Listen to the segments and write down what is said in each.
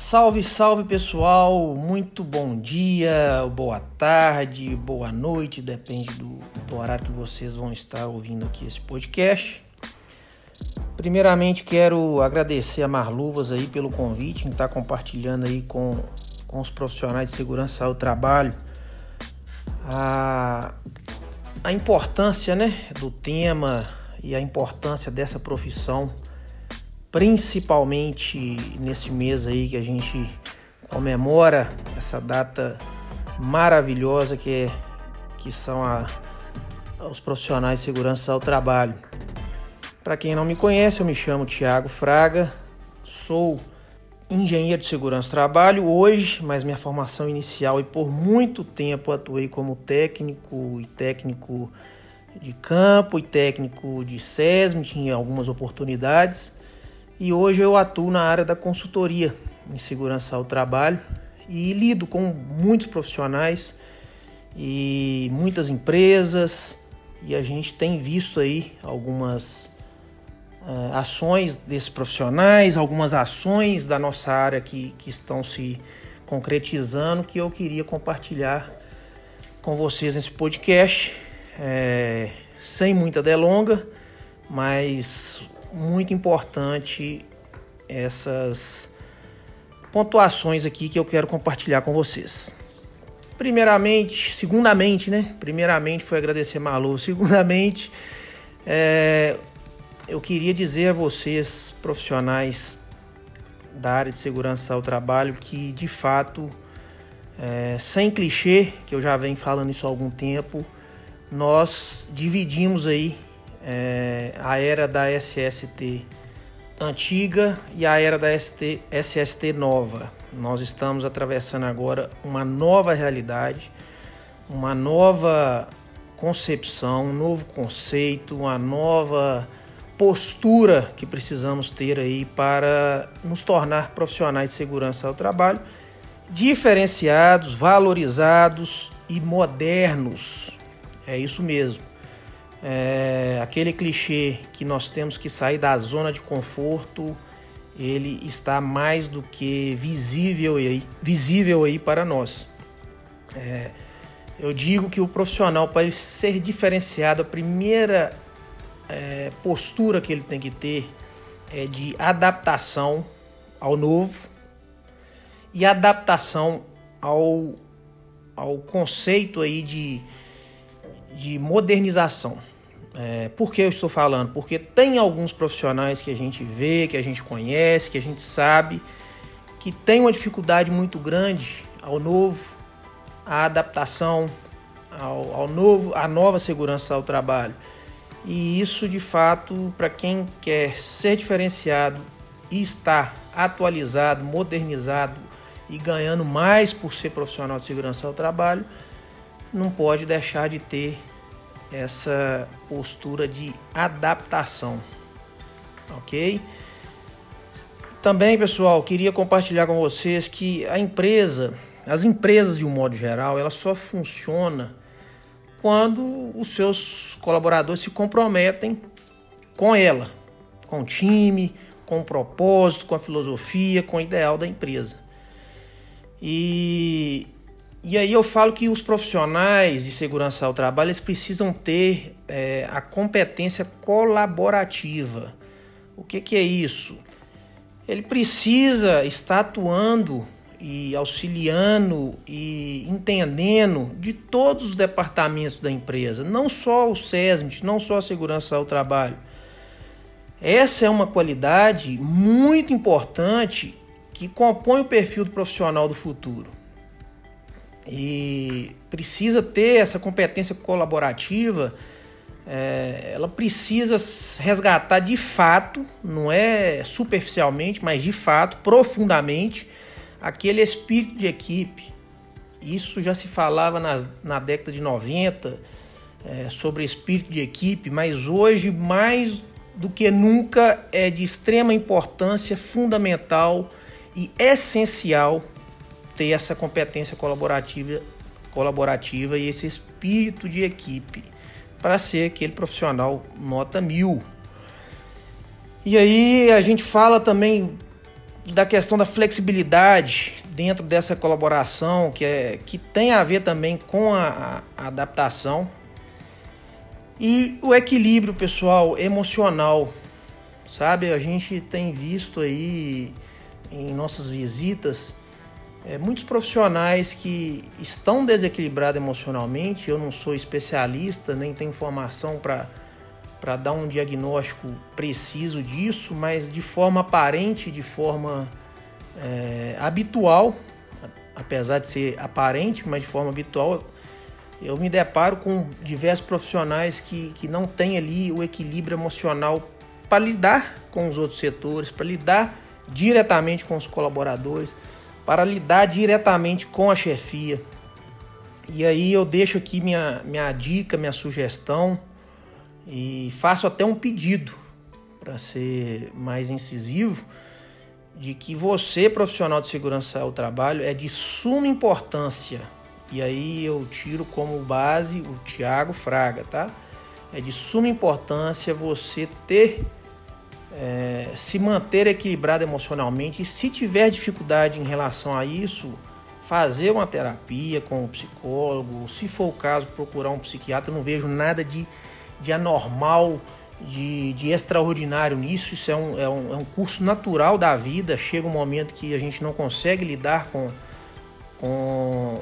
Salve, salve pessoal, muito bom dia, boa tarde, boa noite, depende do, do, horário que vocês vão estar ouvindo aqui esse podcast. Primeiramente quero agradecer a Marluvas aí pelo convite, em estar compartilhando aí com, com os profissionais de segurança ao trabalho a, a importância né, do tema e a importância dessa profissão principalmente nesse mês aí que a gente comemora essa data maravilhosa que, é, que são a, os profissionais de segurança ao trabalho. Para quem não me conhece, eu me chamo Tiago Fraga, sou engenheiro de segurança do trabalho hoje, mas minha formação inicial e por muito tempo atuei como técnico e técnico de campo e técnico de SESM, tinha algumas oportunidades e hoje eu atuo na área da consultoria em segurança ao trabalho e lido com muitos profissionais e muitas empresas. E a gente tem visto aí algumas uh, ações desses profissionais, algumas ações da nossa área que, que estão se concretizando que eu queria compartilhar com vocês nesse podcast, é, sem muita delonga, mas muito importante essas pontuações aqui que eu quero compartilhar com vocês. Primeiramente, segundamente, né? Primeiramente foi agradecer Malu. Segundamente, é, eu queria dizer a vocês, profissionais da área de segurança ao trabalho, que de fato, é, sem clichê, que eu já venho falando isso há algum tempo, nós dividimos aí é, a era da SST antiga e a era da ST, SST nova. Nós estamos atravessando agora uma nova realidade, uma nova concepção, um novo conceito, uma nova postura que precisamos ter aí para nos tornar profissionais de segurança ao trabalho, diferenciados, valorizados e modernos. É isso mesmo. É, aquele clichê que nós temos que sair da zona de conforto, ele está mais do que visível aí, visível aí para nós. É, eu digo que o profissional, para ele ser diferenciado, a primeira é, postura que ele tem que ter é de adaptação ao novo e adaptação ao, ao conceito aí de, de modernização. É, por que eu estou falando? Porque tem alguns profissionais que a gente vê, que a gente conhece, que a gente sabe, que tem uma dificuldade muito grande ao novo, à adaptação, ao, ao novo, à nova segurança ao trabalho. E isso, de fato, para quem quer ser diferenciado e estar atualizado, modernizado e ganhando mais por ser profissional de segurança ao trabalho, não pode deixar de ter essa postura de adaptação, ok? Também, pessoal, queria compartilhar com vocês que a empresa, as empresas de um modo geral, ela só funciona quando os seus colaboradores se comprometem com ela, com o time, com o propósito, com a filosofia, com o ideal da empresa. E e aí eu falo que os profissionais de segurança ao trabalho eles precisam ter é, a competência colaborativa. O que, que é isso? Ele precisa estar atuando e auxiliando e entendendo de todos os departamentos da empresa, não só o SESMIT, não só a segurança ao trabalho. Essa é uma qualidade muito importante que compõe o perfil do profissional do futuro e precisa ter essa competência colaborativa. É, ela precisa resgatar de fato, não é superficialmente, mas de fato, profundamente, aquele espírito de equipe. Isso já se falava na, na década de 90 é, sobre espírito de equipe, mas hoje, mais do que nunca, é de extrema importância, fundamental e essencial ter essa competência colaborativa, colaborativa e esse espírito de equipe para ser aquele profissional nota mil. E aí a gente fala também da questão da flexibilidade dentro dessa colaboração, que, é, que tem a ver também com a, a adaptação. E o equilíbrio, pessoal, emocional. Sabe, a gente tem visto aí em nossas visitas é, muitos profissionais que estão desequilibrados emocionalmente. Eu não sou especialista, nem tenho informação para dar um diagnóstico preciso disso, mas de forma aparente, de forma é, habitual, apesar de ser aparente, mas de forma habitual, eu me deparo com diversos profissionais que, que não têm ali o equilíbrio emocional para lidar com os outros setores, para lidar diretamente com os colaboradores para lidar diretamente com a chefia. E aí eu deixo aqui minha, minha dica, minha sugestão e faço até um pedido para ser mais incisivo de que você, profissional de segurança ao trabalho, é de suma importância. E aí eu tiro como base o Tiago Fraga, tá? É de suma importância você ter é, se manter equilibrado emocionalmente e se tiver dificuldade em relação a isso, fazer uma terapia com o psicólogo, se for o caso, procurar um psiquiatra. Eu não vejo nada de, de anormal, de, de extraordinário nisso. Isso é um, é, um, é um curso natural da vida. Chega um momento que a gente não consegue lidar com, com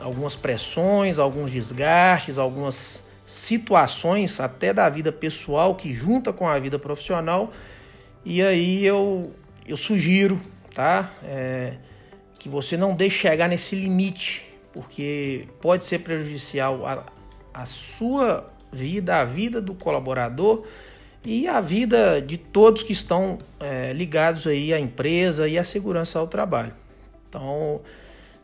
algumas pressões, alguns desgastes, algumas situações até da vida pessoal que junta com a vida profissional. E aí eu, eu sugiro, tá? É, que você não deixe chegar nesse limite, porque pode ser prejudicial a, a sua vida, a vida do colaborador e a vida de todos que estão é, ligados aí à empresa e à segurança ao trabalho. Então,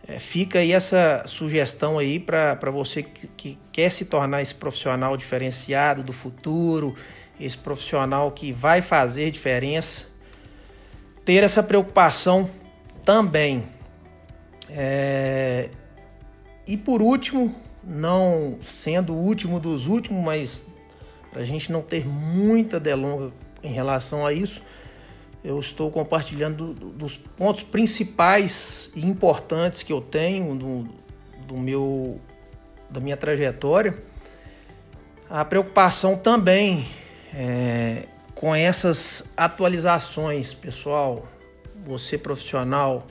é, fica aí essa sugestão aí para você que, que quer se tornar esse profissional diferenciado do futuro, esse profissional que vai fazer diferença, ter essa preocupação também. É... E por último, não sendo o último dos últimos, mas para a gente não ter muita delonga em relação a isso, eu estou compartilhando do, dos pontos principais e importantes que eu tenho do, do meu da minha trajetória. A preocupação também é, com essas atualizações, pessoal, você profissional,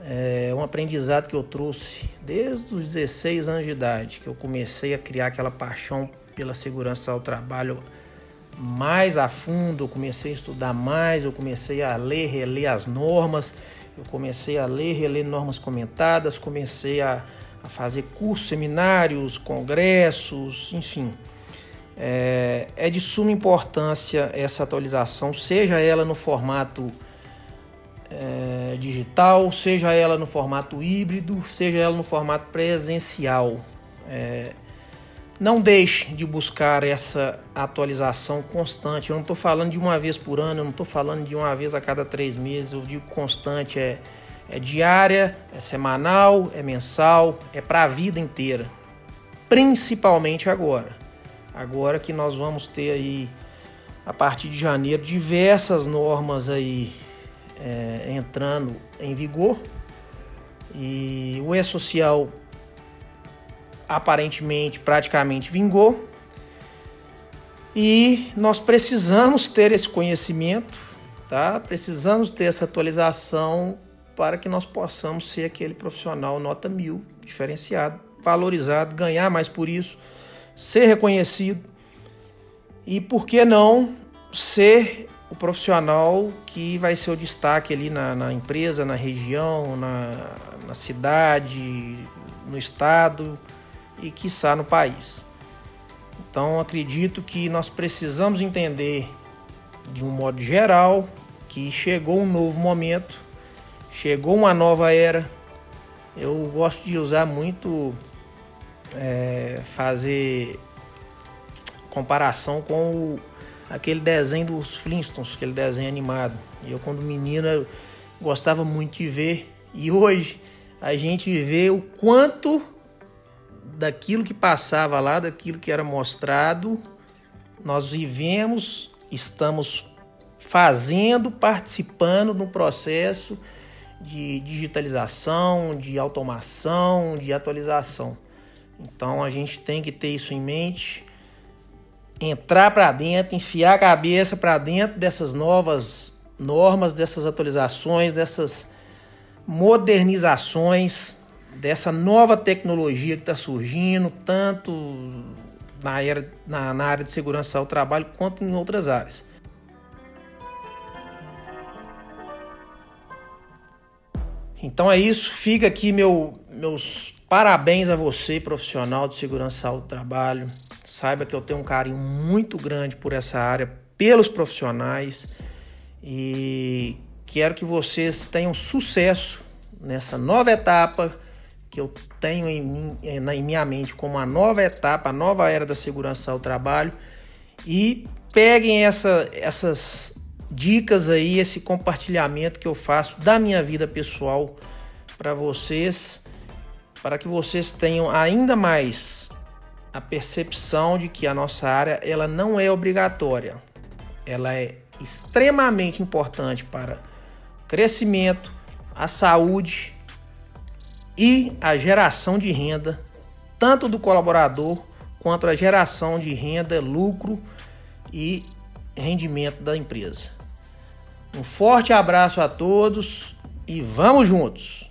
é um aprendizado que eu trouxe desde os 16 anos de idade, que eu comecei a criar aquela paixão pela segurança ao trabalho mais a fundo, eu comecei a estudar mais, eu comecei a ler, reler as normas, eu comecei a ler, reler normas comentadas, comecei a, a fazer cursos, seminários, congressos, enfim. É, é, de suma importância essa atualização, seja ela no formato é, digital, seja ela no formato híbrido, seja ela no formato presencial. É, não deixe de buscar essa atualização constante. Eu não estou falando de uma vez por ano, eu não estou falando de uma vez a cada três meses. Eu digo constante, é, é diária, é semanal, é mensal, é para a vida inteira. Principalmente agora. Agora que nós vamos ter aí, a partir de janeiro, diversas normas aí é, entrando em vigor. E o E-Social aparentemente praticamente vingou. E nós precisamos ter esse conhecimento, tá? Precisamos ter essa atualização para que nós possamos ser aquele profissional nota mil, diferenciado, valorizado, ganhar mais por isso, ser reconhecido e, por que não, ser o profissional que vai ser o destaque ali na, na empresa, na região, na, na cidade, no estado e, quiçá, no país. Então, acredito que nós precisamos entender, de um modo geral, que chegou um novo momento, chegou uma nova era. Eu gosto de usar muito, é, fazer comparação com o, aquele desenho dos Flintstones, aquele desenho animado. Eu, quando menina, gostava muito de ver. E hoje a gente vê o quanto daquilo que passava lá, daquilo que era mostrado, nós vivemos, estamos fazendo, participando no processo de digitalização, de automação, de atualização. Então a gente tem que ter isso em mente, entrar para dentro, enfiar a cabeça para dentro dessas novas normas, dessas atualizações, dessas modernizações, dessa nova tecnologia que está surgindo, tanto na, era, na, na área de segurança ao trabalho quanto em outras áreas. Então é isso, fica aqui meu, meus parabéns a você, profissional de segurança ao trabalho. Saiba que eu tenho um carinho muito grande por essa área, pelos profissionais e quero que vocês tenham sucesso nessa nova etapa que eu tenho em, mim, em minha mente como uma nova etapa, a nova era da segurança ao trabalho e peguem essa, essas dicas aí, esse compartilhamento que eu faço da minha vida pessoal para vocês, para que vocês tenham ainda mais a percepção de que a nossa área ela não é obrigatória. Ela é extremamente importante para crescimento, a saúde e a geração de renda, tanto do colaborador quanto a geração de renda, lucro e rendimento da empresa. Um forte abraço a todos e vamos juntos!